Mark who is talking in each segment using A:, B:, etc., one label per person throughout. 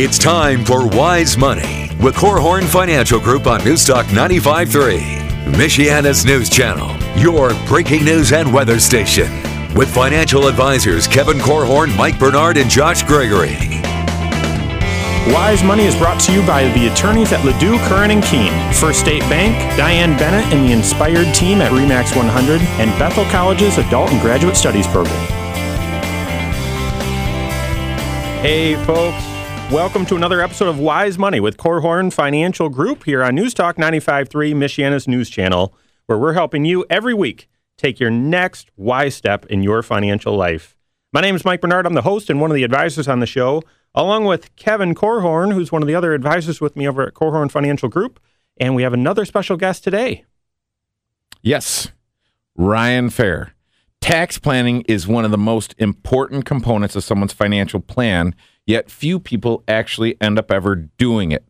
A: It's time for Wise Money with Korhorn Financial Group on Newstalk 95.3, Michiana's news channel, your breaking news and weather station. With financial advisors Kevin Korhorn, Mike Bernard, and Josh Gregory.
B: Wise Money is brought to you by the attorneys at Ladue, Curran and Kuehn, First State Bank, Diane Bennett and the Inspired team at Remax 100, and Bethel College's Adult and Graduate Studies program. Hey, folks. Welcome to another episode of Wise Money with Korhorn Financial Group here on News Talk 95.3, Michiana's news channel, where we're helping you every week take your next wise step in your financial life. My name is Mike Bernard. I'm the host and one of the advisors on the show, along with Kevin Korhorn, who's one of the other advisors with me over at Korhorn Financial Group. And we have another special guest today.
C: Yes, Ryan Fair. Tax planning is one of the most important components of someone's financial plan yet few people actually end up ever doing it.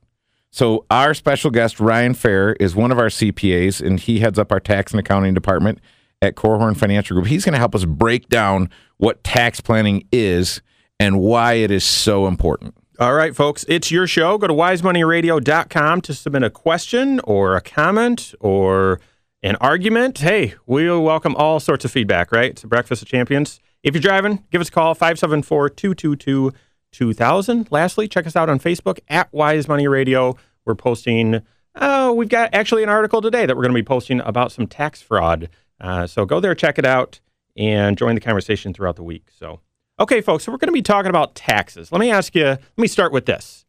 C: So, our special guest, Ryan Fair, is one of our CPAs, and he heads up our tax and accounting department at Korhorn Financial Group. He's going to help us break down what tax planning is and why it is so important.
B: All right, folks, it's your show. Go to wisemoneyradio.com to submit a question or a comment or an argument. Hey, we'll welcome all sorts of feedback, right? It's a Breakfast of Champions. If you're driving, give us a call, 574 222 2000. Lastly, check us out on Facebook at Wise Money Radio. We're posting, uh, we've got actually an article today that we're going to be posting about some tax fraud. Uh, so go there, check it out, and join the conversation throughout the week. So, okay, folks, so we're going to be talking about taxes. Let me ask you, let me start with this.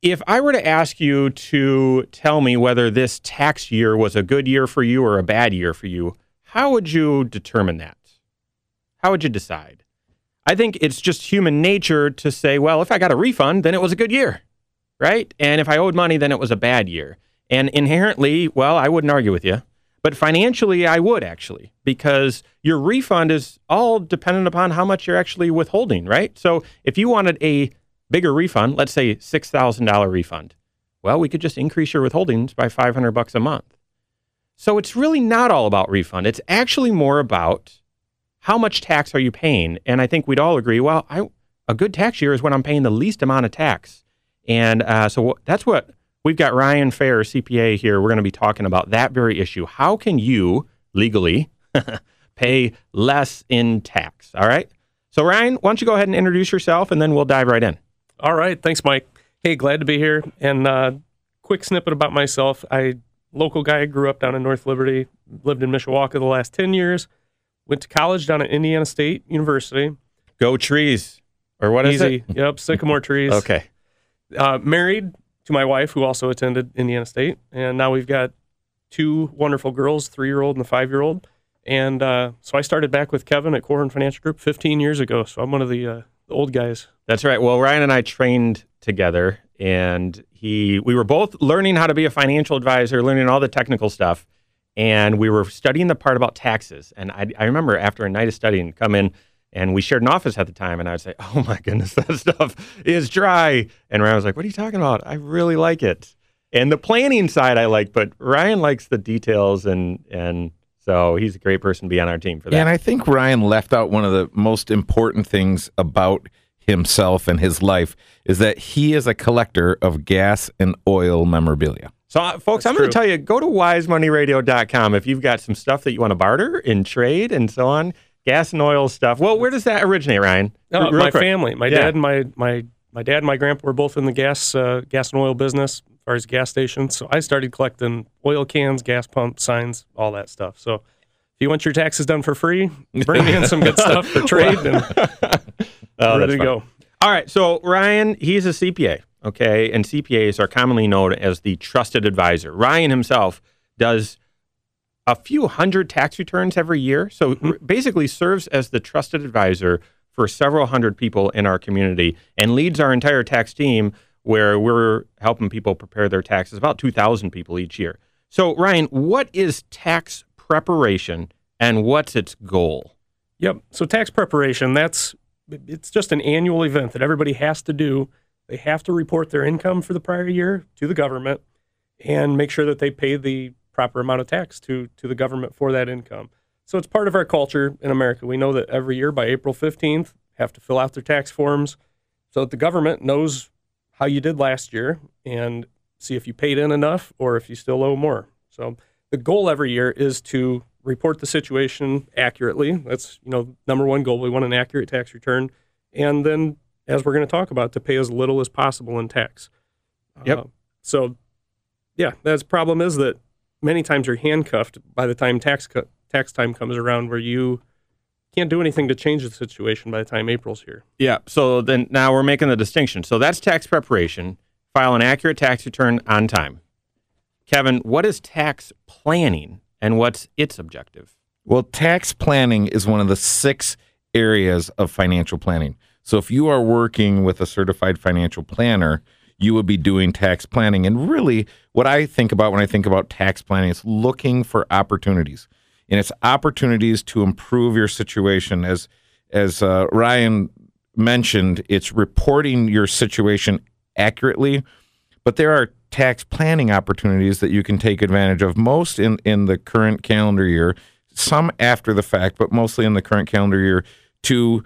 B: If I were to ask you to tell me whether this tax year was a good year for you or a bad year for you, how would you determine that? How would you decide? I think it's just human nature to say, well, if I got a refund, then it was a good year, right? And if I owed money, then it was a bad year. And inherently, well, I wouldn't argue with you, but financially, I would actually, because your refund is all dependent upon how much you're actually withholding, right? So if you wanted a bigger refund, let's say $6,000 refund, well, we could just increase your withholdings by 500 bucks a month. So it's really not all about refund. It's actually more about how much tax are you paying? And I think we'd all agree, well, I, a good tax year is when I'm paying the least amount of tax. And uh, so that's what we've got Ryan Fair, CPA here. We're going to be talking about that very issue. How can you legally pay less in tax? All right. So, Ryan, why don't you go ahead and introduce yourself and then we'll dive right in.
D: All right. Thanks, Mike. Hey, glad to be here. And uh, quick snippet about myself. I local guy, grew up down in North Liberty, lived in Mishawaka the last 10 years. Went to college down at Indiana State University.
B: Go trees. Or what is
D: Easy.
B: it?
D: Yep, sycamore trees.
B: Okay.
D: Uh, married to my wife, who also attended Indiana State. And now we've got two wonderful girls, three year old and a five year old. And uh, so I started back with Kevin at Korhorn Financial Group 15 years ago. So I'm one of the, uh, the old guys.
B: That's right. Well, Ryan and I trained together, and he we were both learning how to be a financial advisor, learning all the technical stuff and we were studying the part about taxes. And I, I, remember after a night of studying, come in and we shared an office at the time, and I would say, "Oh my goodness, that stuff is dry." And Ryan was like, "What are you talking about? I really like it." And the planning side I like, but Ryan likes the details, and and so he's a great person to be on our team for that.
C: Yeah, and I think Ryan left out one of the most important things about himself and his life is that he is a collector of gas and oil memorabilia.
B: So, uh, folks, That's I'm going to tell you go to wisemoneyradio.com if you've got some stuff that you want to barter and trade and so on, gas and oil stuff. Well, where does that originate, Ryan?
D: Uh, my quick. family, my yeah. dad and my my my dad and my grandpa were both in the gas uh, gas and oil business as far as gas stations. So I started collecting oil cans, gas pump signs, all that stuff. So if you want your taxes done for free, bring me in some good stuff for trade and oh, ready to go.
B: All right, so Ryan, he's a CPA okay? And CPAs are commonly known as the trusted advisor. Ryan himself does a few hundred tax returns every year, so mm-hmm. basically serves as the trusted advisor for several hundred people in our community and leads our entire tax team where we're helping people prepare their taxes, about 2,000 people each year. So, Ryan, what is tax preparation and what's its goal?
D: Yep. So, tax preparation, that's it's just an annual event that everybody has to do they have to report their income for the prior year to the government and make sure that they pay the proper amount of tax to, to the government for that income. So it's part of our culture in America. We know that every year by April 15th, have to fill out their tax forms so that the government knows how you did last year and see if you paid in enough or if you still owe more. So the goal every year is to report the situation accurately. That's you know number one goal. We want an accurate tax return, and then as we're going to talk about, to pay as little as possible in tax.
B: Yep.
D: Uh, so yeah, that's problem is that many times you're handcuffed by the time tax cut, tax time comes around, where you can't do anything to change the situation by the time April's here.
B: Yeah. So then now we're making the distinction. So that's tax preparation. File an accurate tax return on time. Kevin, what is tax planning and what's its objective?
C: Well, tax planning is one of the six areas of financial planning. So if you are working with a certified financial planner, you would be doing tax planning. And really, what I think about when I think about tax planning is looking for opportunities. And it's opportunities to improve your situation. As as uh, Ryan mentioned, it's reporting your situation accurately, but there are tax planning opportunities that you can take advantage of. Most in in the current calendar year, some after the fact, but mostly in the current calendar year to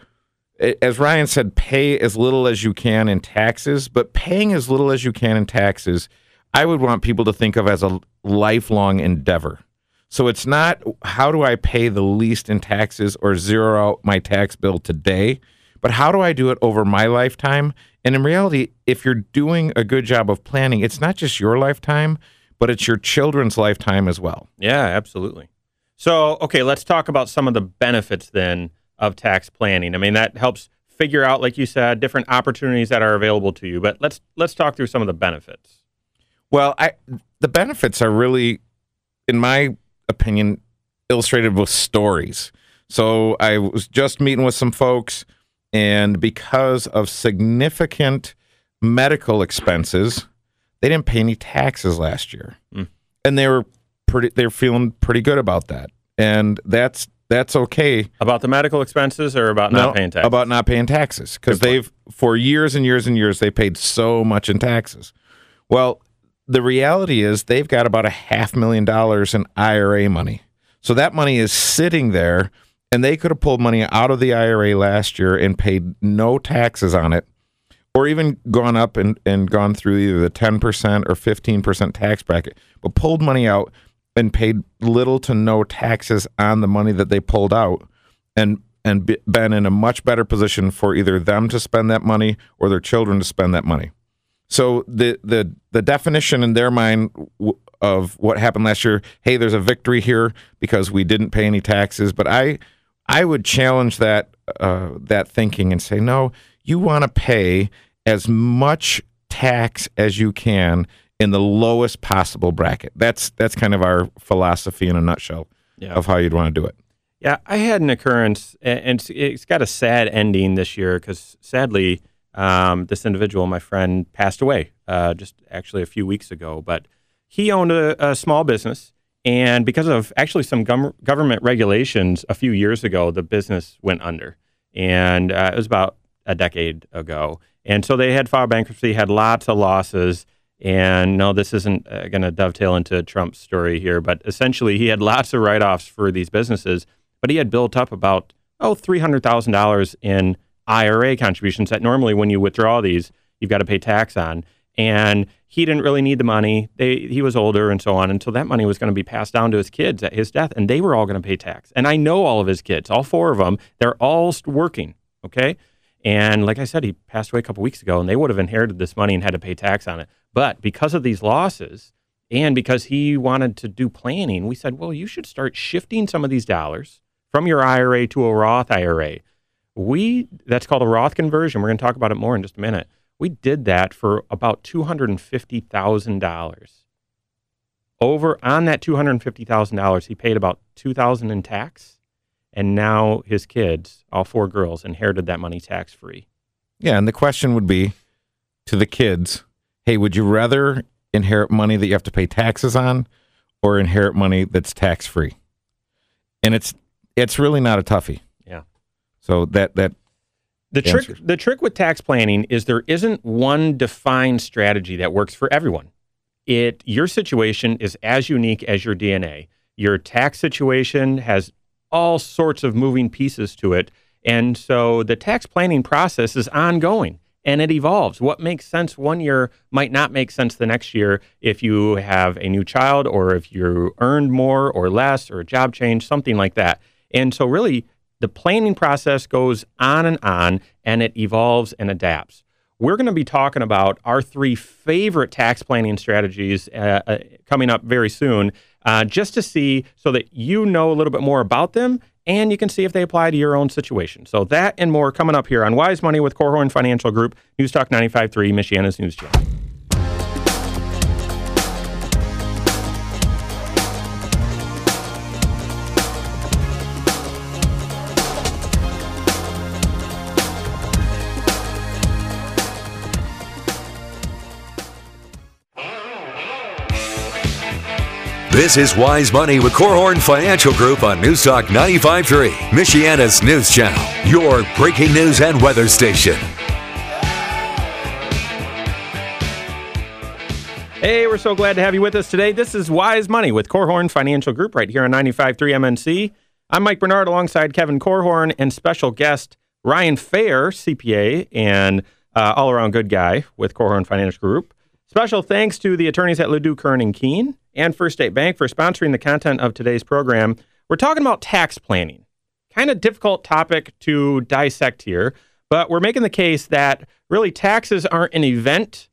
C: as Ryan said, pay as little as you can in taxes, but paying as little as you can in taxes, I would want people to think of as a lifelong endeavor. So it's not how do I pay the least in taxes or zero out my tax bill today, but how do I do it over my lifetime? And in reality, if you're doing a good job of planning, it's not just your lifetime, but it's your children's lifetime as well.
B: Yeah, absolutely. So, okay, let's talk about some of the benefits then of tax planning. I mean, that helps figure out, like you said, different opportunities that are available to you. But let's let's talk through some of the benefits.
C: Well, I the benefits are really, in my opinion, illustrated with stories. So I was just meeting with some folks, and because of significant medical expenses, they didn't pay any taxes last year, mm. and they were pretty. They're feeling pretty good about that, and that's that's okay.
B: About the medical expenses or about not
C: no,
B: paying taxes?
C: About not paying taxes because they've for years and years and years they paid so much in taxes. Well, the reality is they've got about a half million dollars in IRA money. So that money is sitting there and they could have pulled money out of the IRA last year and paid no taxes on it or even gone up and, and gone through either the 10% or 15% tax bracket, but pulled money out and paid little to no taxes on the money that they pulled out and and been in a much better position for either them to spend that money or their children to spend that money. So the the the definition in their mind of what happened last year, hey, there's a victory here because we didn't pay any taxes, but I I would challenge that uh, that thinking and say, no, you want to pay as much tax as you can in the lowest possible bracket. That's that's kind of our philosophy in a nutshell yeah. of how you'd want to do it.
B: Yeah, I had an occurrence, and it's got a sad ending this year because sadly, um, this individual, my friend, passed away uh, just actually a few weeks ago. But he owned a, a small business, and because of actually some gum- government regulations a few years ago, the business went under, and uh, it was about a decade ago. And so they had filed bankruptcy, had lots of losses. And no, this isn't uh, going to dovetail into Trump's story here, but essentially he had lots of write offs for these businesses, but he had built up about, oh, $300,000 in IRA contributions that normally when you withdraw these, you've got to pay tax on. And he didn't really need the money. They, he was older and so on. And so that money was going to be passed down to his kids at his death, and they were all going to pay tax. And I know all of his kids, all four of them, they're all working. Okay. And like I said, he passed away a couple weeks ago, and they would have inherited this money and had to pay tax on it. But because of these losses, and because he wanted to do planning, we said, well, you should start shifting some of these dollars from your IRA to a Roth IRA. We that's called a Roth conversion. We're going to talk about it more in just a minute. We did that for about two hundred and fifty thousand dollars. Over on that two hundred and fifty thousand dollars, he paid about two thousand in tax and now his kids, all four girls, inherited that money tax free.
C: Yeah, and the question would be to the kids, hey, would you rather inherit money that you have to pay taxes on or inherit money that's tax free? And it's it's really not a toughie.
B: Yeah.
C: So that that
B: the answers. trick the trick with tax planning is there isn't one defined strategy that works for everyone. It your situation is as unique as your DNA. Your tax situation has all sorts of moving pieces to it. And so the tax planning process is ongoing. And it evolves. What makes sense one year might not make sense the next year if you have a new child or if you earned more or less or a job change, something like that. And so, really, the planning process goes on and on and it evolves and adapts. We're going to be talking about our three favorite tax planning strategies uh, uh, coming up very soon, uh, just to see so that you know a little bit more about them and you can see if they apply to your own situation. So that and more coming up here on Wise Money with Korhorn Financial Group, News Talk 95.3, Michiana's News Channel.
A: This is Wise Money with Korhorn Financial Group on News Talk 95.3, Michiana's news channel, your breaking news and weather station.
B: Hey, we're so glad to have you with us today. This is Wise Money with Korhorn Financial Group right here on 95.3 MNC. I'm Mike Bernard alongside Kevin Korhorn and special guest Ryan Fair, CPA and uh, all around good guy with Korhorn Financial Group. Special thanks to the attorneys at LaDue, Curran and Kuehn and First State Bank for sponsoring the content of today's program. We're talking about tax planning. Kind of difficult topic to dissect here, but we're making the case that really taxes aren't an event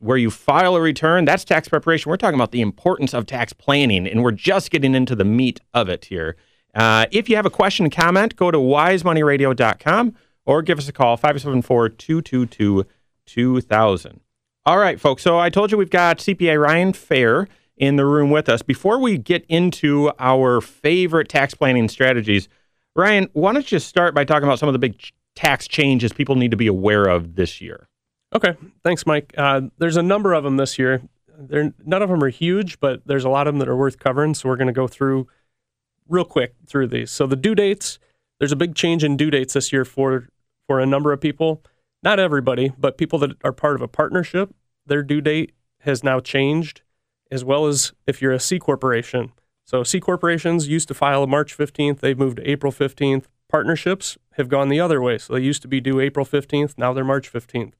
B: where you file a return. That's tax preparation. We're talking about the importance of tax planning, and we're just getting into the meat of it here. Uh, if you have a question, comment, go to wisemoneyradio.com or give us a call, 574 222 2000. All right, folks. So I told you we've got CPA Ryan Fair in the room with us. Before we get into our favorite tax planning strategies, Ryan, why don't you start by talking about some of the big ch- tax changes people need to be aware of this year?
D: Okay, thanks, Mike. Uh, there's a number of them this year. They're, none of them are huge, but there's a lot of them that are worth covering. So we're going to go through real quick through these. So the due dates. There's a big change in due dates this year for for a number of people not everybody, but people that are part of a partnership, their due date has now changed, as well as if you're a C corporation. So C corporations used to file March 15th, they've moved to April 15th. Partnerships have gone the other way. So they used to be due April 15th, now they're March 15th.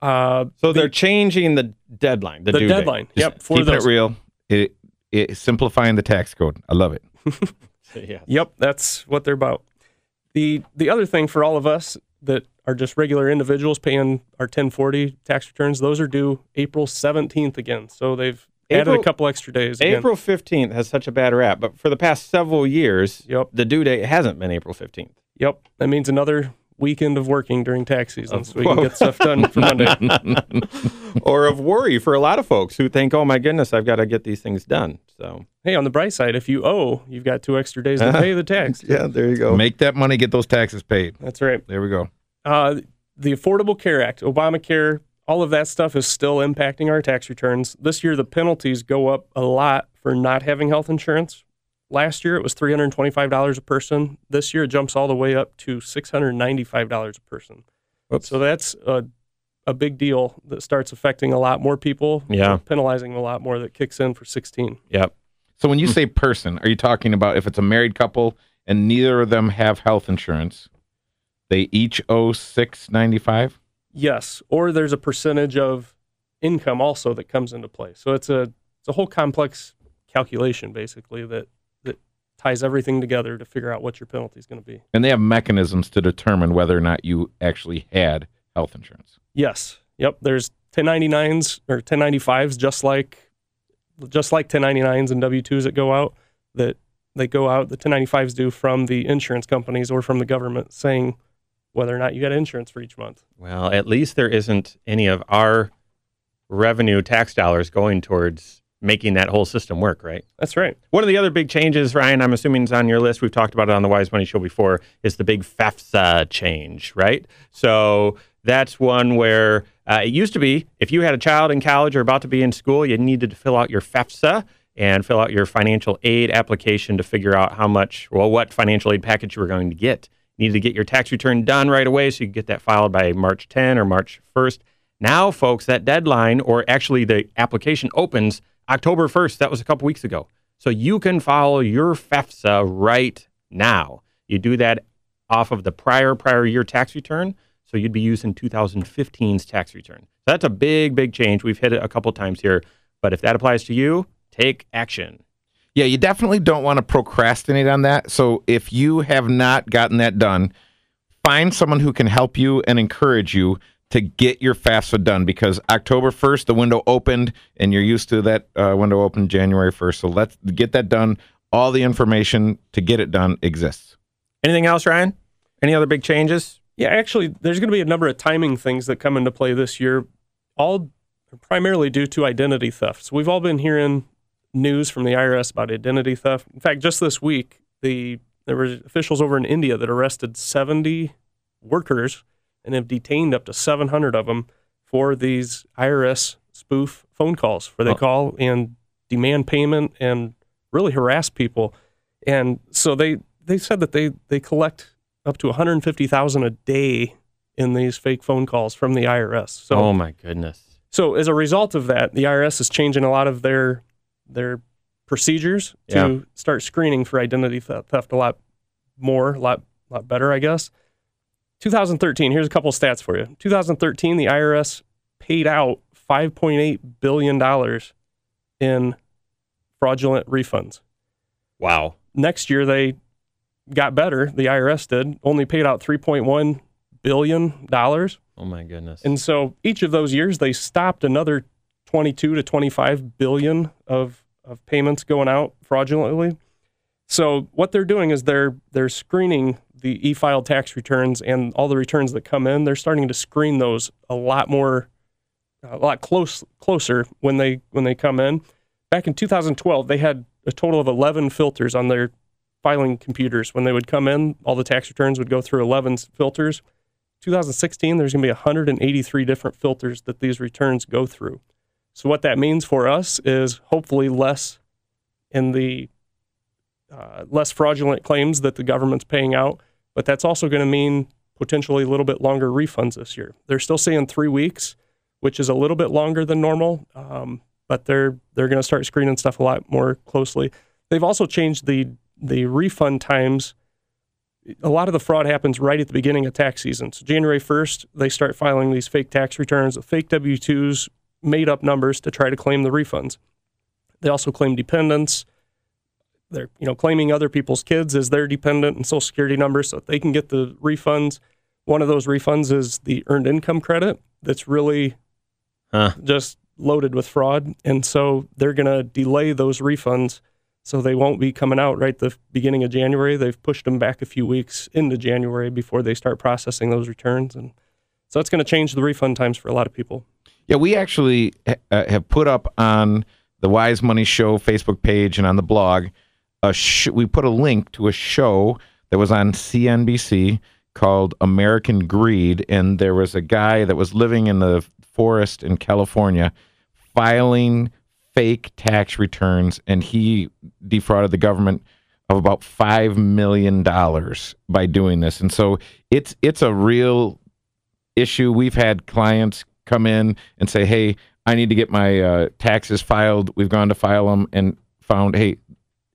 B: Uh, so they're changing the deadline, the,
D: the
B: due
D: deadline.
B: Date.
D: Yep, for
C: Keeping
D: those.
C: it real. It, it simplifying the tax code. I love it.
B: yeah.
D: Yep, that's what they're about. The the other thing for all of us that are just regular individuals paying our 1040 tax returns, those are due April 17th again. So they've added a couple extra days. Again.
B: April 15th has such a bad rap, but for the past several years,
D: Yep.
B: the due date hasn't been April 15th.
D: Yep. That means another weekend of working during tax season so we can get stuff done for Monday.
B: or of worry for a lot of folks who think, oh my goodness, I've got to get these things done. So,
D: hey, on the bright side, if you owe, you've got two extra days to pay the tax.
B: yeah, there you go.
C: Make that money, get those taxes paid.
D: That's right.
C: There we go.
D: Uh, the Affordable Care Act, Obamacare, all of that stuff is still impacting our tax returns. This year, the penalties go up a lot for not having health insurance. Last year, it was $325 a person. This year, it jumps all the way up to $695 a person.
B: Whoops.
D: So that's a, a big deal that starts affecting a lot more people.
B: Yeah.
D: Penalizing a lot more that kicks in for 16.
B: Yep.
C: So when you say person, are you talking about if it's a married couple and neither of them have health insurance, they each owe six ninety five?
D: Yes, or there's a percentage of income also that comes into play. So it's a it's a whole complex calculation basically that that ties everything together to figure out what your penalty is going to be.
C: And they have mechanisms to determine whether or not you actually had health insurance.
D: Yes. Yep, there's 1099s or 1095s just like just like 1099s and W2s that go out that they go out the 1095s do from the insurance companies or from the government saying whether or not you got insurance for each month.
B: Well, at least there isn't any of our revenue tax dollars going towards making that whole system work, right?
D: That's right.
B: One of the other big changes, Ryan, I'm assuming is on your list. We've talked about it on the Wise Money Show before, is the big FAFSA change, right? So that's one where uh, it used to be if you had a child in college or about to be in school, you needed to fill out your FAFSA and fill out your financial aid application to figure out how much, well, what financial aid package you were going to get. Needed to get your tax return done right away so you could get that filed by March 10 or March 1st. Now, folks, that deadline, or actually the application opens October 1st. That was a couple weeks ago. So you can file your FAFSA right now. You do that off of the prior prior year tax return. So you'd be using 2015's tax return. So that's a big, big change. We've hit it a couple times here. But if that applies to you, take action.
C: Yeah, you definitely don't want to procrastinate on that. So if you have not gotten that done, find someone who can help you and encourage you to get your FAFSA done because October 1st, the window opened and you're used to that uh, window open January 1st. So let's get that done. All the information to get it done exists.
B: Anything else, Ryan? Any other big changes?
D: Yeah, actually, there's going to be a number of timing things that come into play this year, all primarily due to identity theft. So we've all been hearing news from the IRS about identity theft. In fact, just this week, the there were officials over in India that arrested 70 workers and have detained up to 700 of them for these IRS spoof phone calls where they call and demand payment and really harass people. And so they they said that they they collect up to 150,000 a day in these fake phone calls from the IRS. So
B: oh my goodness.
D: So as a result of that, the IRS is changing a lot of their their procedures to
B: Yeah.
D: start screening for identity theft, theft a lot more, a lot lot better, I guess. 2013, here's a couple of stats for you. 2013, the IRS paid out 5.8 billion dollars in fraudulent refunds.
B: Wow.
D: Next year they got better, the IRS did, only paid out 3.1 billion dollars.
B: Oh my goodness.
D: And so each of those years, they stopped another 22 to 25 billion of, of payments going out fraudulently. So what they're doing is they're they're screening the e-filed tax returns and all the returns that come in. They're starting to screen those a lot more, a lot close closer when they when they come in. Back in 2012, they had a total of 11 filters on their filing computers. When they would come in, all the tax returns would go through 11 filters. 2016, there's going to be 183 different filters that these returns go through. So what that means for us is hopefully less in the uh, less fraudulent claims that the government's paying out, but that's also going to mean potentially a little bit longer refunds this year. They're still saying three weeks, which is a little bit longer than normal, um, but they're they're going to start screening stuff a lot more closely. They've also changed the the refund times a lot of the fraud happens right at the beginning of tax season. So January 1st, they start filing these fake tax returns, fake W-2s, made up numbers to try to claim the refunds. They also claim dependents. They're, you know, claiming other people's kids as their dependent and social security numbers so they can get the refunds. One of those refunds is the earned income credit that's really
B: Huh.
D: just loaded with fraud. And so they're going to delay those refunds so they won't be coming out right the beginning of January. They've pushed them back a few weeks into January before they start processing those returns, and so that's going to change the refund times for a lot of people.
C: Yeah, we actually uh, have put up on the Wise Money Show Facebook page and on the blog. A sh- we put a link to a show that was on CNBC called American Greed, and there was a guy that was living in the forest in California filing fake tax returns, and he defrauded the government of about five million dollars by doing this. And so it's it's a real issue. We've had clients come in and say, "Hey, I need to get my uh, taxes filed." We've gone to file them and found, "Hey,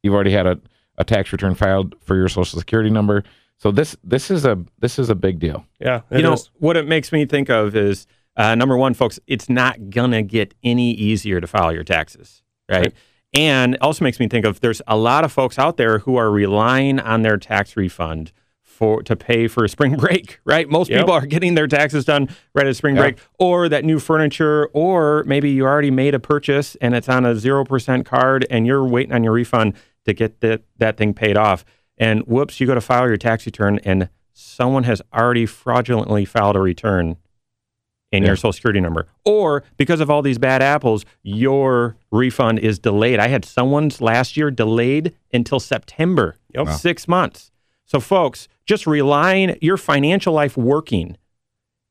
C: you've already had a, a tax return filed for your social security number." So this this is a this is a big deal.
D: Yeah, it
B: you know
D: is.
B: what it makes me think of is uh, number one, folks. It's not gonna get any easier to file your taxes, right?
D: Right.
B: And also makes me think of there's a lot of folks out there who are relying on their tax refund for to pay for a spring break, right? Most
D: Yep.
B: people are getting their taxes done right at spring
C: Yeah.
B: break, or that new furniture, or maybe you already made a purchase and it's on a zero percent card, and you're waiting on your refund to get that that thing paid off. And whoops, you go to file your tax return, and someone has already fraudulently filed a return in
C: Yeah.
B: your social security number. Or because of all these bad apples, your refund is delayed. I had someone's last year delayed until September,
D: Yep. Wow.
B: six months. So, folks, just relying your financial life working.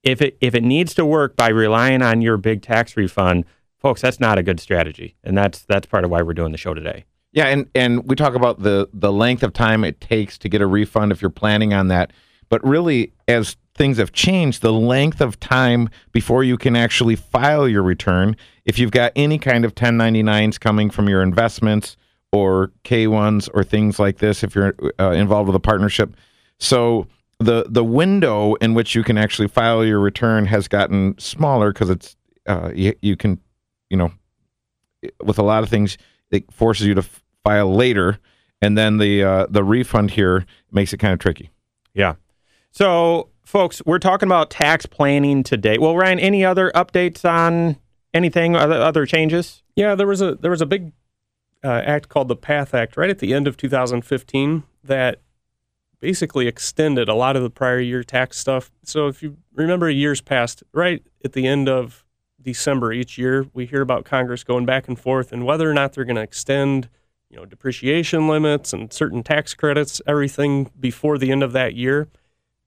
B: If it if it needs to work by relying on your big tax refund, folks, that's not a good strategy, and that's that's part of why we're doing the show today.
C: Yeah, and and we talk about the the length of time it takes to get a refund if you're planning on that. But really, as things have changed, the length of time before you can actually file your return, if you've got any kind of 1099s coming from your investments or K1s or things like this, if you're uh, involved with a partnership. So the the window in which you can actually file your return has gotten smaller because it's uh, you, you can you know with a lot of things it forces you to f- file later and then the uh, the refund here makes it kind of tricky
B: Yeah. So, folks, we're talking about tax planning today. Well, Ryan, any other updates on anything, other, other changes?
D: Yeah, there was a there was a big uh, act called the PATH Act right at the end of 2015 that basically extended a lot of the prior year tax stuff. So if you remember years past, right at the end of December each year, we hear about Congress going back and forth and whether or not they're going to extend, you know, depreciation limits and certain tax credits, everything before the end of that year.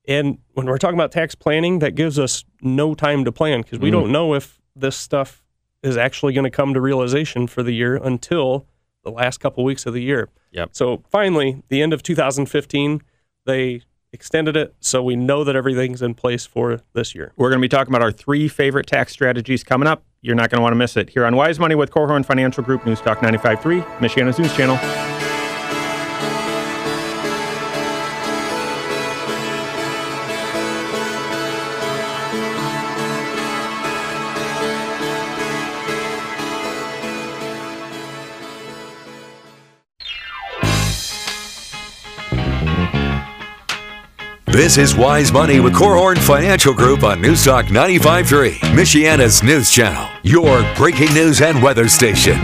D: And when we're talking about tax planning, that gives us no time to plan because we don't know if this stuff is actually going to come to realization for the year until the last couple weeks of the year.
B: Yep.
D: So finally, the end of 2015, they extended it so we know that everything's in place for this year.
B: We're going to be talking about our three favorite tax strategies coming up. You're not going to want to miss it here on Wise Money with Korhorn Financial Group News Talk 95.3, Michiana's news channel.
A: This is Wise Money with Korhorn Financial Group on News Talk 95.3, Michiana's news channel, your breaking news and weather station.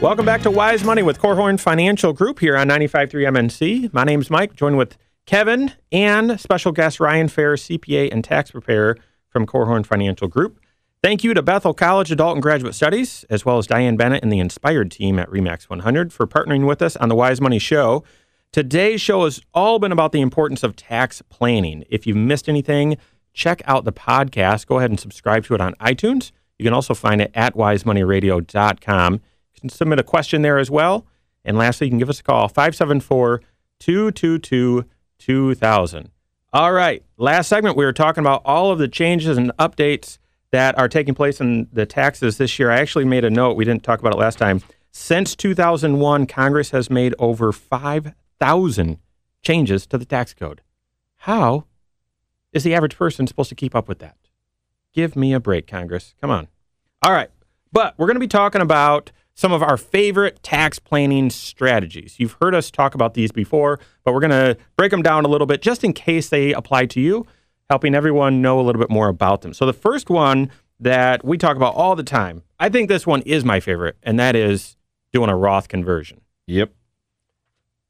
B: Welcome back to Wise Money with Korhorn Financial Group here on 95.3 MNC. My name's Mike, joined with Kevin and special guest Ryan Fair, CPA and tax preparer from Korhorn Financial Group. Thank you to Bethel College Adult and Graduate Studies, as well as Diane Bennett and the Inspired team at Remax 100 for partnering with us on the Wise Money Show. Today's show has all been about the importance of tax planning. If you've missed anything, check out the podcast. Go ahead and subscribe to it on iTunes. You can also find it at wisemoneyradio.com. You can submit a question there as well. And lastly, you can give us a call, 574 222 2000. All right. Last segment, we were talking about all of the changes and updates that are taking place in the taxes this year. I actually made a note. We didn't talk about it last time. Since 2001, Congress has made over 5,000 changes to the tax code. How is the average person supposed to keep up with that? Give me a break, Congress. Come on. All right. But we're going to be talking about some of our favorite tax planning strategies. You've heard us talk about these before, but we're going to break them down a little bit just in case they apply to you, helping everyone know a little bit more about them. So the first one that we talk about all the time, I think this one is my favorite, and that is doing a Roth conversion.
C: yep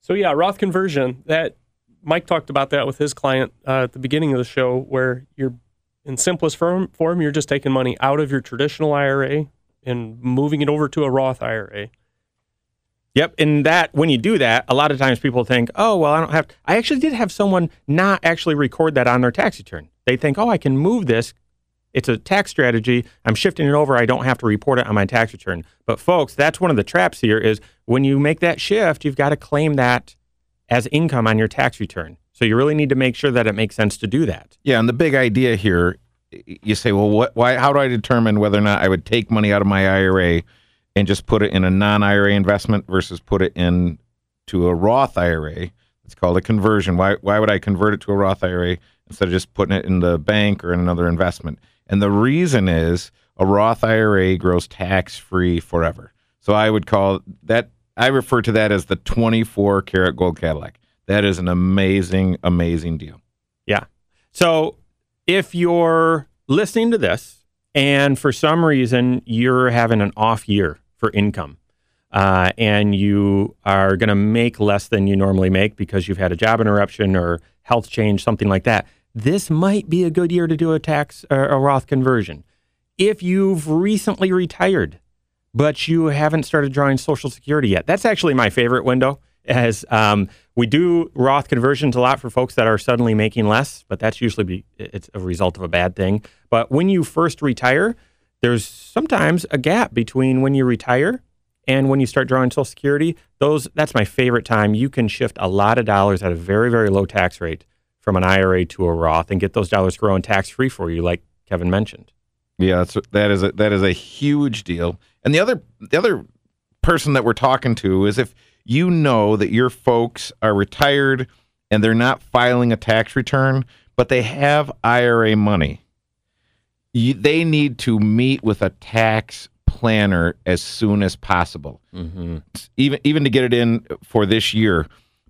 D: So yeah, Roth conversion. That Mike talked about that with his client uh, at the beginning of the show, where you're in simplest form, form, you're just taking money out of your traditional IRA and moving it over to a Roth IRA.
B: Yep, and that when you do that, a lot of times people think, "Oh, well, I don't have." I actually did have someone not actually record that on their tax return. They think, "Oh, I can move this. It's a tax strategy. I'm shifting it over. I don't have to report it on my tax return." But folks, that's one of the traps here is when you make that shift, you've got to claim that as income on your tax return. So you really need to make sure that it makes sense to do that.
C: Yeah, and the big idea here, you say, well, what? Why? How do I determine whether or not I would take money out of my IRA and just put it in a non-IRA investment versus put it in to a Roth IRA? It's called a conversion. Why? Why would I convert it to a Roth IRA instead of just putting it in the bank or in another investment? And the reason is a Roth IRA grows tax-free forever. So I would call that. I refer to that as the 24 karat gold Cadillac. That is an amazing, amazing deal.
B: Yeah. So if you're listening to this and for some reason you're having an off year for income uh, and you are going to make less than you normally make because you've had a job interruption or health change, something like that, this might be a good year to do a tax a Roth conversion. If you've recently retired, but you haven't started drawing Social Security yet, that's actually my favorite window. As um, we do Roth conversions a lot for folks that are suddenly making less, but that's usually be, it's a result of a bad thing. But when you first retire, there's sometimes a gap between when you retire and when you start drawing Social Security. Those that's my favorite time. You can shift a lot of dollars at a very very low tax rate from an IRA to a Roth and get those dollars growing tax free for you, like Kevin mentioned.
C: Yeah, that's that is a that is a huge deal. And the other the other person that we're talking to is if you know that your folks are retired and they're not filing a tax return, but they have IRA money. You, they need to meet with a tax planner as soon as possible, mm-hmm. even even to get it in for this year.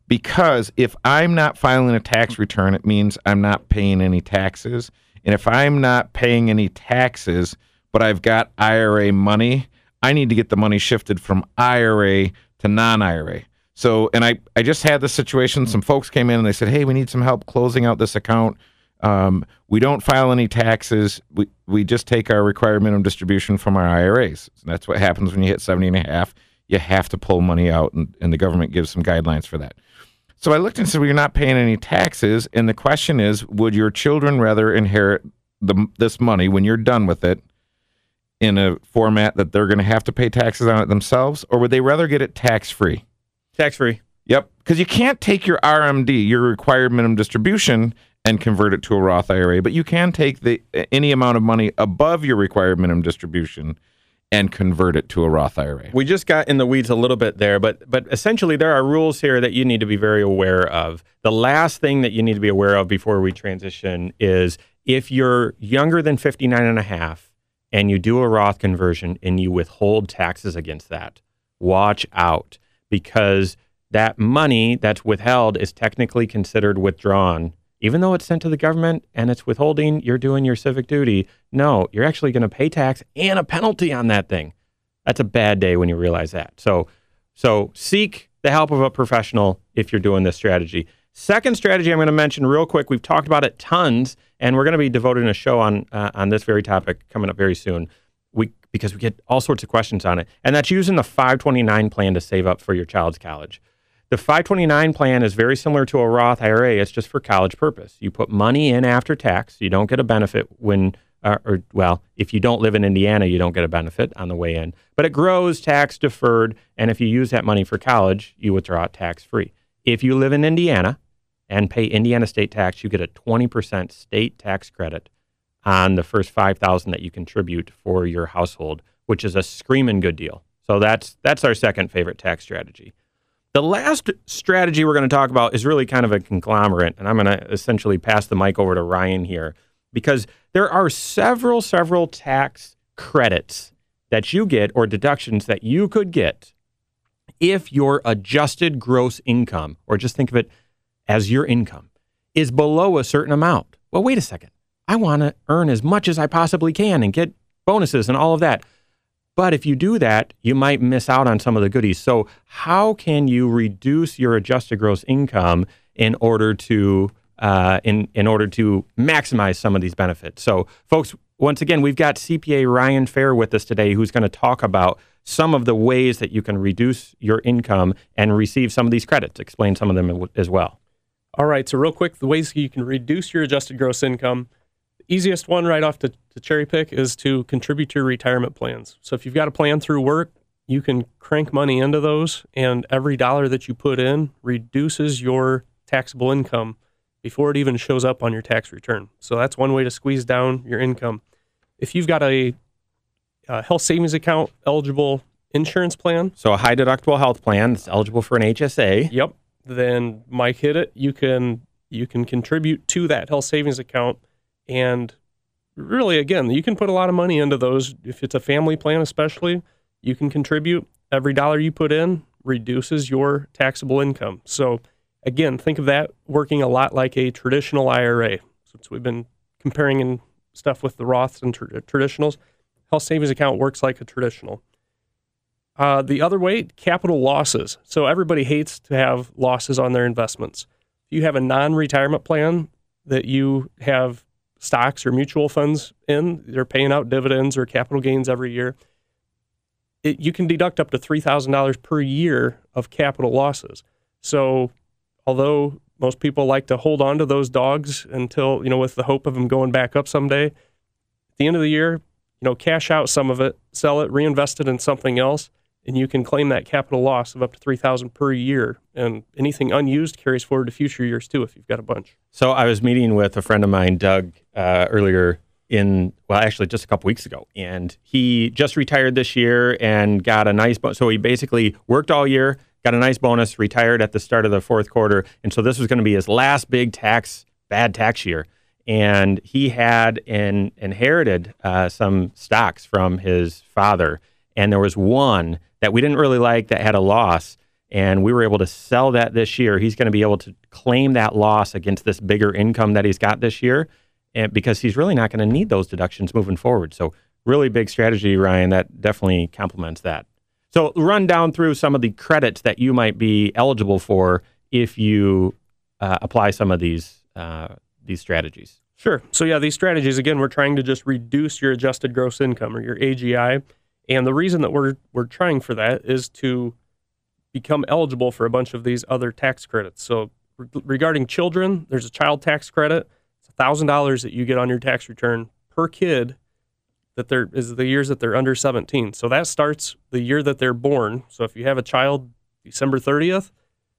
C: Because if I'm not filing a tax return, it means I'm not paying any taxes. And if I'm not paying any taxes, but I've got IRA money, I need to get the money shifted from IRA to non IRA. So, and I, I just had this situation. Some folks came in and they said, Hey, we need some help closing out this account. Um, we don't file any taxes. We, we just take our required minimum distribution from our IRAs. And that's what happens when you hit 70 and a half. You have to pull money out, and, and the government gives some guidelines for that. So I looked and said, well, you're not paying any taxes. And the question is, would your children rather inherit the, this money when you're done with it in a format that they're going to have to pay taxes on it themselves, or would they rather get it tax free?
B: Tax free.
C: Yep. Because you can't take your RMD, your required minimum distribution, and convert it to a Roth IRA, but you can take the any amount of money above your required minimum distribution and convert it to a Roth IRA.
B: We just got in the weeds a little bit there, but but essentially there are rules here that you need to be very aware of. The last thing that you need to be aware of before we transition is if you're younger than 59 and a half and you do a Roth conversion and you withhold taxes against that, watch out because that money that's withheld is technically considered withdrawn even though it's sent to the government and it's withholding, you're doing your civic duty. No, you're actually going to pay tax and a penalty on that thing. That's a bad day when you realize that. So, so seek the help of a professional if you're doing this strategy. Second strategy I'm going to mention real quick. We've talked about it tons, and we're going to be devoting a show on uh, on this very topic coming up very soon. We because we get all sorts of questions on it, and that's using the 529 plan to save up for your child's college. The 529 plan is very similar to a Roth IRA. It's just for college purpose. You put money in after tax. You don't get a benefit when, uh, or well, if you don't live in Indiana, you don't get a benefit on the way in. But it grows tax deferred, and if you use that money for college, you withdraw it tax free. If you live in Indiana and pay Indiana state tax, you get a 20% state tax credit on the first 5000 that you contribute for your household, which is a screaming good deal. So that's that's our second favorite tax strategy. The last strategy we're going to talk about is really kind of a conglomerate, and I'm going to essentially pass the mic over to Ryan here because there are several, several tax credits that you get or deductions that you could get if your adjusted gross income, or just think of it as your income, is below a certain amount. Well, wait a second. I want to earn as much as I possibly can and get bonuses and all of that. But if you do that, you might miss out on some of the goodies. So, how can you reduce your adjusted gross income in order to uh, in in order to maximize some of these benefits? So, folks, once again, we've got CPA Ryan Fair with us today, who's going to talk about some of the ways that you can reduce your income and receive some of these credits. Explain some of them as well.
D: All right. So, real quick, the ways you can reduce your adjusted gross income The easiest one right off to, to cherry pick is to contribute to your retirement plans. So if you've got a plan through work, you can crank money into those, and every dollar that you put in reduces your taxable income before it even shows up on your tax return. So that's one way to squeeze down your income. If you've got a, a health savings account eligible insurance plan,
B: so a high deductible health plan that's eligible for an HSA.
D: Yep. Then Mike hit it. You can you can contribute to that health savings account and really, again, you can put a lot of money into those. If it's a family plan, especially, you can contribute. Every dollar you put in reduces your taxable income. So, again, think of that working a lot like a traditional IRA. Since we've been comparing and stuff with the Roths and tra- traditionals, health savings account works like a traditional. Uh, the other way, capital losses. So everybody hates to have losses on their investments. If you have a non-retirement plan that you have stocks or mutual funds in, they're paying out dividends or capital gains every year. It, you can deduct up to $3,000 per year of capital losses. So, although most people like to hold on to those dogs until, you know, with the hope of them going back up someday, at the end of the year, you know, cash out some of it, sell it, reinvest it in something else, and you can claim that capital loss of up to 3000 per year. And anything unused carries forward to future years too if you've got a bunch.
B: So i was meeting with a friend of mine doug uh, earlier in well actually just a couple weeks ago and he just retired this year and got a nice bonus so he basically worked all year got a nice bonus, retired at the start of the fourth quarter, and so this was going to be his last big tax bad tax year. And he had in, inherited uh, some stocks from his father, and there was one that we didn't really like that had a loss, and we were able to sell that this year. He's going to be able to claim that loss against this bigger income that he's got this year, and because he's really not going to need those deductions moving forward. So really big strategy, Ryan. That definitely complements that. So run down through some of the credits that you might be eligible for if you uh, apply some of these uh, these strategies.
D: Sure. So yeah, these strategies again, we're trying to just reduce your adjusted gross income or your AGI, and the reason that we're we're trying for that is to become eligible for a bunch of these other tax credits. So re- regarding children, there's a child tax credit. It's thousand dollars that you get on your tax return per kid that they're is the years that they're under 17. So that starts the year that they're born. So if you have a child December 30th,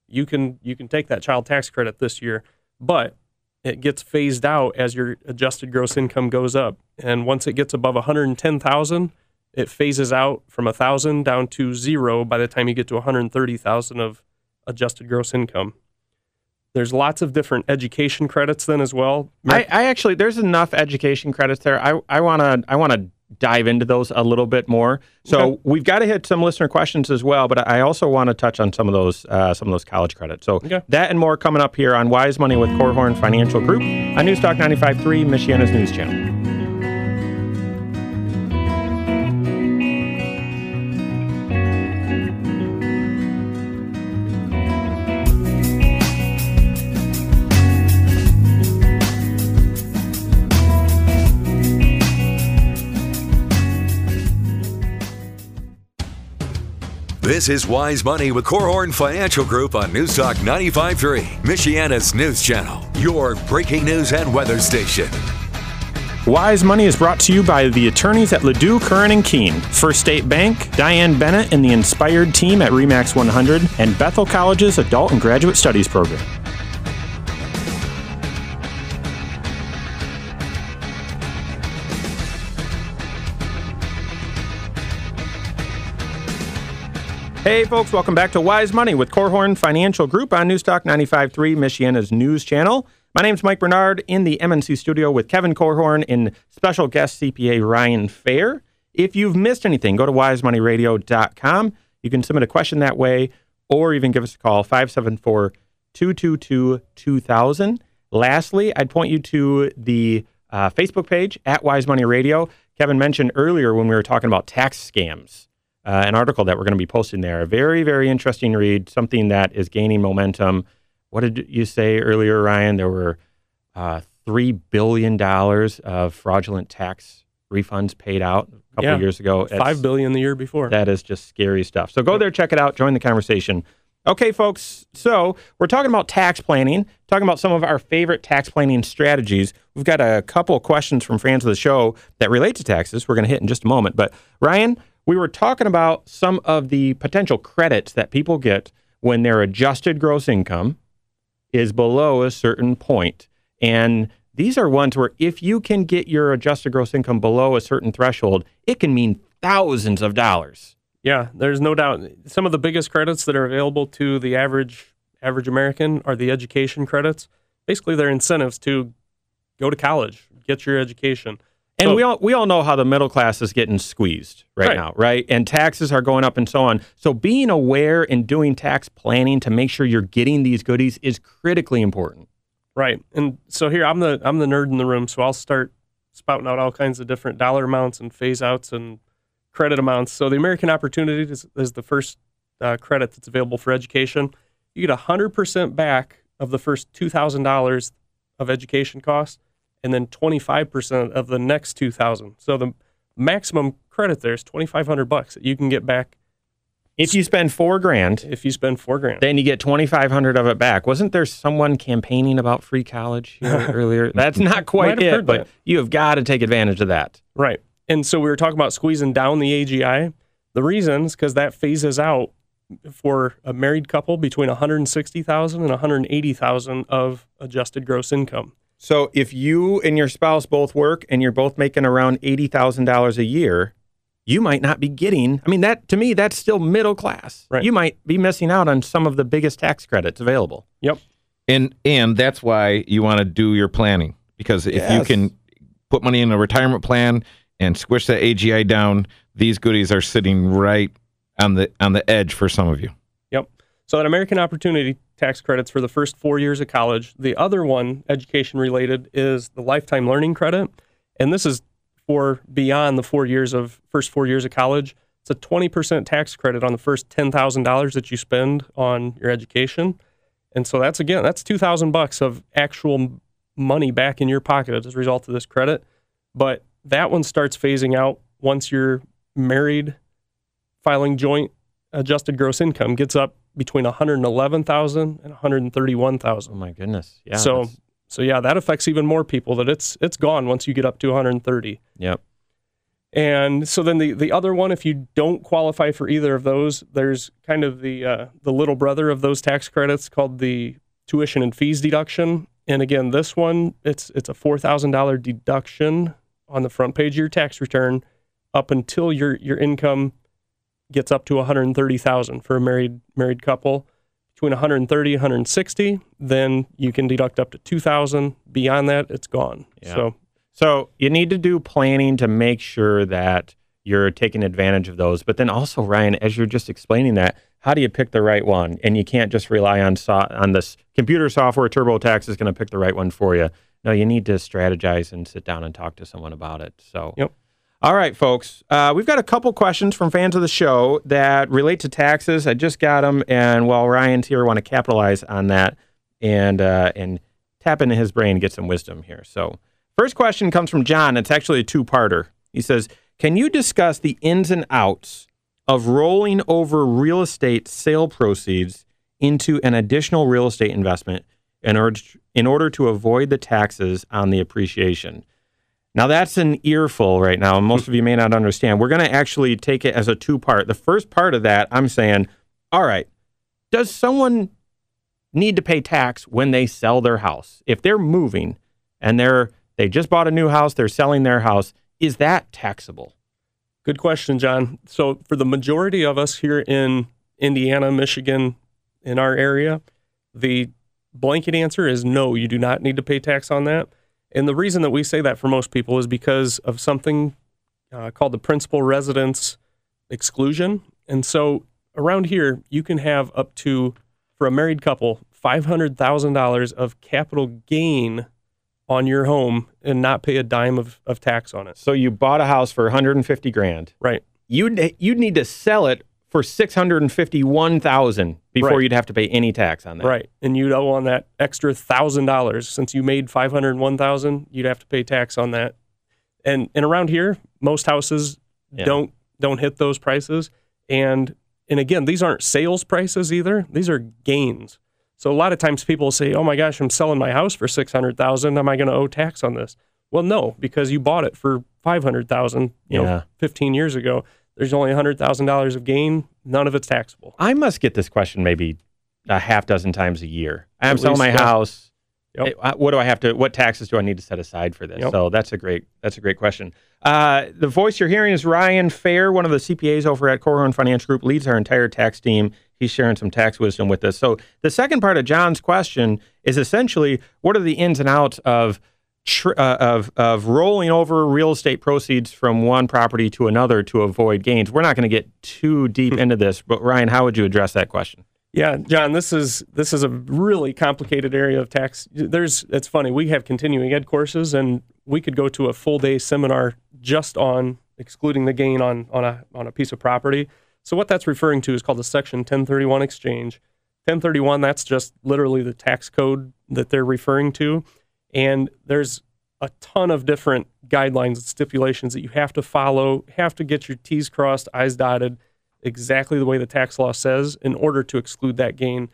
D: you can you can take that child tax credit this year, but it gets phased out as your adjusted gross income goes up. And once it gets above 110,000, it phases out from 1,000 down to 0 by the time you get to 130,000 of adjusted gross income. There's lots of different education credits then as well.
B: I, I actually there's enough education credits there. I I want to I want to dive into those a little bit more. So okay. we've got to hit some listener questions as well, but I also want to touch on some of those uh, some of those college credits. So okay. that and more coming up here on Wise Money with Korhorn Financial Group on Newstalk 95.3, Michiana's news channel.
A: This is Wise Money with Korhorn Financial Group on Newstalk 95.3, Michiana's news channel, your breaking news and weather station.
B: Wise Money is brought to you by the attorneys at LaDue, Curran and Kuehn, First State Bank, Diane Bennett and the Inspired team at REMAX 100, and Bethel College's Adult and Graduate Studies program. Hey, folks, welcome back to Wise Money with Korhorn Financial Group on Newstalk 95.3, Michiana's news channel. My name's Mike Bernard in the MNC studio with Kevin Korhorn and special guest CPA Ryan Fair. If you've missed anything, go to wisemoneyradio.com. You can submit a question that way or even give us a call, 574 222 2000. Lastly, I'd point you to the uh, Facebook page at Wise Money Radio. Kevin mentioned earlier when we were talking about tax scams uh, an article that we're going to be posting there. A very, very interesting read, something that is gaining momentum. What did you say earlier, Ryan? There were uh, $3 billion of fraudulent tax refunds paid out a couple
D: yeah,
B: years ago.
D: Five billion the year before.
B: That is just scary stuff. So go there, check it out, join the conversation. Okay, folks. So we're talking about tax planning, talking about some of our favorite tax planning strategies. We've got a couple questions from fans of the show that relate to taxes. We're going to hit in just a moment. But Ryan, we were talking about some of the potential credits that people get when their adjusted gross income is below a certain point. And these are ones where if you can get your adjusted gross income below a certain threshold, it can mean thousands of dollars.
D: Yeah, there's no doubt. Some of the biggest credits that are available to the average average American are the education credits. Basically, they're incentives to go to college, get your education.
B: And so, we all we all know how the middle class is getting squeezed right, right, now, right? And taxes are going up and so on. So being aware and doing tax planning to make sure you're getting these goodies is critically important.
D: Right. And so here I'm the I'm the nerd in the room, so I'll start spouting out all kinds of different dollar amounts and phase outs and credit amounts. So the American Opportunity is, is the first uh, credit that's available for education. You get 100% back of the first $2,000 of education costs and then 25% of the next 2000 so the maximum credit there is 2500 bucks that you can get back.
B: If you spend four grand
D: if you spend four grand.
B: then you get 2500 of it back. Wasn't there someone campaigning about free college earlier? That's not quite it but that. you have got to take advantage of that.
D: Right. And so we were talking about squeezing down the agi the reason is because that phases out for a married couple between 160,000 and 180,000 of adjusted gross income.
B: So if you and your spouse both work and you're both making around $80,000 a year, you might not be getting. I mean, that to me, that's still middle class.
D: Right.
B: You might be missing out on some of the biggest tax credits available.
D: Yep.
C: And and that's why you want to do your planning because if you can put money in a retirement plan and squish that AGI down, these goodies are sitting right on the on the edge for some of you.
D: Yep. So that American Opportunity tax credits for the first four years of college. The other one, education related, is the lifetime learning credit, and this is for beyond the four years of first four years of college. It's a twenty percent tax credit on the first ten thousand dollars that you spend on your education, and so that's again that's two thousand bucks of actual money back in your pocket as a result of this credit. But that one starts phasing out once you're married, filing joint adjusted gross income gets up between 111,000 and 131,000.
B: Oh my goodness. Yeah.
D: so
B: that's-
D: so yeah, that affects even more people that it's it's gone once you get up to 130.
B: yep.
D: And so then the, the other one, if you don't qualify for either of those, there's kind of the uh, the little brother of those tax credits called the tuition and fees deduction. And again, this one it's it's a four thousand dollar deduction on the front page of your tax return up until your your income gets up to 130,000 for a married married couple. Between 130 160, then you can deduct up to 2,000. Beyond that, it's gone.
B: Yeah.
D: So
B: So you need to do planning to make sure that you're taking advantage of those. But then also, Ryan, as you're just explaining that, how do you pick the right one? And you can't just rely on so- on this computer software. TurboTax is going to pick the right one for you. No, you need to strategize and sit down and talk to someone about it. So,
D: Yep.
B: All right, folks. Uh, we've got a couple questions from fans of the show that relate to taxes. I just got them, and while Ryan's here, I want to capitalize on that and uh, and tap into his brain and get some wisdom here. So, first question comes from John. It's actually a two-parter. He says, "Can you discuss the ins and outs of rolling over real estate sale proceeds into an additional real estate investment in order in order to avoid the taxes on the appreciation?" Now that's an earful right now, and most of you may not understand. We're going to actually take it as a two part. The first part of that, I'm saying, all right, does someone need to pay tax when they sell their house? If they're moving and they're they just bought a new house, they're selling their house, is that taxable?
D: Good question, John. So, for the majority of us here in Indiana, Michigan, in our area, the blanket answer is no, you do not need to pay tax on that. And the reason that we say that for most people is because of something uh, called the principal residence exclusion. And so, around here, you can have up to, for a married couple, $500,000 of capital gain on your home and not pay a dime of, of tax on it.
B: So you bought a house for 150 grand.
D: Right.
B: You'd you'd need to sell it for 651,000 before
D: Right.
B: you'd have to pay any tax on that.
D: Right. And you'd owe on that extra thousand dollars. Since you made five hundred one thousand, you'd have to pay tax on that. And and around here, most houses
B: Yeah.
D: don't don't hit those prices. And and again, these aren't sales prices either. These are gains. So a lot of times people say, "Oh my gosh, I'm selling my house for six hundred thousand. Am I going to owe tax on this?" Well, no, because you bought it for five hundred thousand. You
B: Yeah.
D: know, fifteen years ago. There's only hundred thousand dollars of gain. None of it's taxable.
B: I must get this question maybe a half dozen times a year. I'm
D: At
B: selling my
D: least, yeah.
B: house.
D: Yep.
B: What do I have to? What taxes do I need to set aside for this?
D: Yep.
B: So that's a great. That's a great question. Uh, the voice you're hearing is Ryan Fair, one of the CPAs over at Korhorn Financial Group, leads our entire tax team. He's sharing some tax wisdom with us. So the second part of John's question is essentially what are the ins and outs of tr- uh, of of rolling over real estate proceeds from one property to another to avoid gains. We're not going to get too deep into this, but Ryan, how would you address that question?
D: Yeah, John, this is this is a really complicated area of tax. There's it's funny, we have continuing ed courses and we could go to a full day seminar just on excluding the gain on on a on a piece of property. So what that's referring to is called the section 1031 exchange. 1031 that's just literally the tax code that they're referring to and there's a ton of different guidelines and stipulations that you have to follow, have to get your T's crossed, I's dotted, exactly the way the tax law says in order to exclude that gain.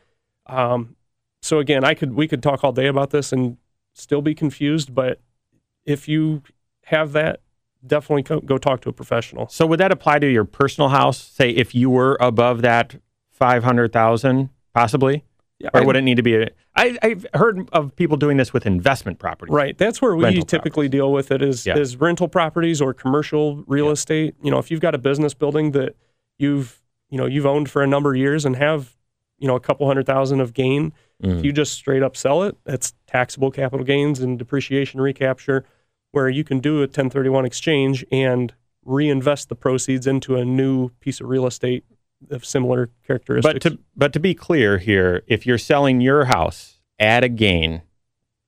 D: Um, so again, I could we could talk all day about this and still be confused, but if you have that, definitely go, go talk to a professional.
B: So would that apply to your personal house? Say if you were above that five hundred thousand, possibly. Yeah, or I, would it need to be a? I, I've heard of people doing this with investment properties.
D: Right. That's where we typically properties. deal with it is, yeah. is rental properties or commercial real yeah. estate. You know, if you've got a business building that you've you know you've owned for a number of years and have you know a couple hundred thousand of gain, mm. if you just straight up sell it, that's taxable capital gains and depreciation recapture, where you can do a 1031 exchange and reinvest the proceeds into a new piece of real estate of similar characteristics.
B: But to but to be clear here, if you're selling your house at a gain,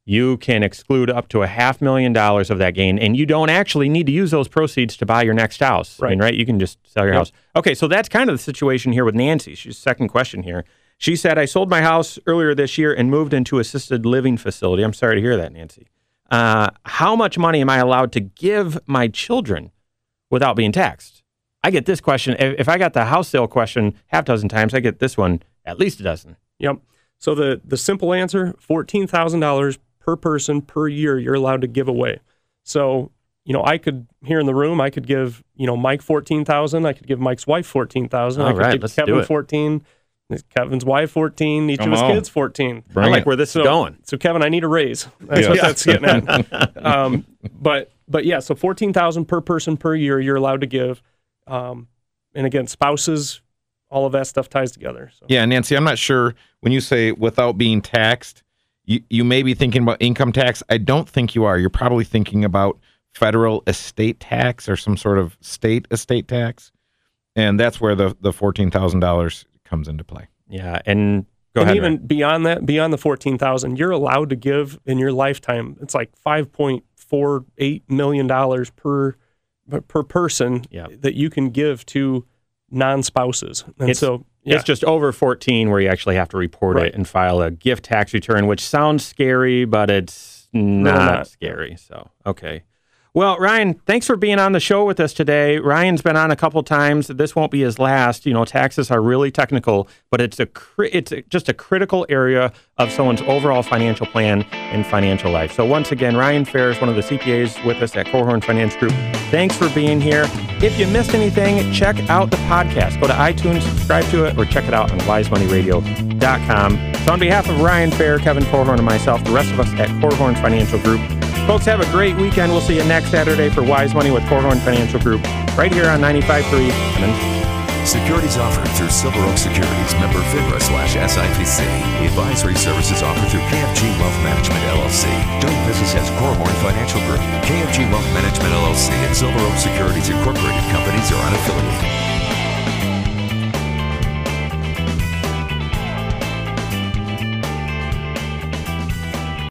B: you can exclude up to a half million dollars of that gain, and you don't actually need to use those proceeds to buy your next house. Right. I mean, right? You can just sell your yep. house. Okay, so that's kind of the situation here with Nancy. She's second question here. She said, "I sold my house earlier this year and moved into assisted living facility." I'm sorry to hear that, Nancy. Uh, how much money am I allowed to give my children without being taxed? I get this question. If I got the house sale question half dozen times, I get this one at least a dozen.
D: Yep. So the the simple answer: fourteen thousand dollars per person per year. You're allowed to give away. So you know, I could here in the room, I could give you know Mike fourteen thousand. I could give Mike's wife fourteen thousand. I could
B: right,
D: give Kevin fourteen. Kevin's wife fourteen. Each Come of his on. kids fourteen.
B: Bring I like it. where this
D: so,
B: is going.
D: So Kevin, I need a raise. That's yeah. what that's getting at. um, but but yeah, so fourteen thousand per person per year. You're allowed to give. Um, and again, spouses, all of that stuff ties together. So.
C: Yeah, Nancy, I'm not sure when you say without being taxed, you, you may be thinking about income tax. I don't think you are. You're probably thinking about federal estate tax or some sort of state estate tax. And that's where the, the $14,000 comes into play.
B: Yeah. And go
D: and
B: ahead.
D: even beyond that, beyond the 14,000, you're allowed to give in your lifetime. It's like $5.48 million per per person yep. that you can give to non-spouses. And
B: it's,
D: so
B: yeah. it's just over 14 where you actually have to report right. it and file a gift tax return, which sounds scary, but it's not, not. scary. So, okay. Well, Ryan, thanks for being on the show with us today. Ryan's been on a couple times. This won't be his last. You know, taxes are really technical, but it's a it's just a critical area of someone's overall financial plan and financial life. So once again, Ryan Fair is one of the CPAs with us at Korhorn Finance Group. Thanks for being here. If you missed anything, check out the podcast. Go to iTunes, subscribe to it, or check it out on wisemoneyradio.com. So on behalf of Ryan Fair, Kevin Korhorn, and myself, the rest of us at Korhorn Financial Group, Folks, have a great weekend. We'll see you next Saturday for Wise Money with Korhorn Financial Group, right here on 95.3.
A: Securities offered through Silver Oak Securities, member FINRA slash SIPC. Advisory services offered through KFG Wealth Management LLC. Doing business as Korhorn Financial Group. KFG Wealth Management LLC and Silver Oak Securities Incorporated companies are unaffiliated.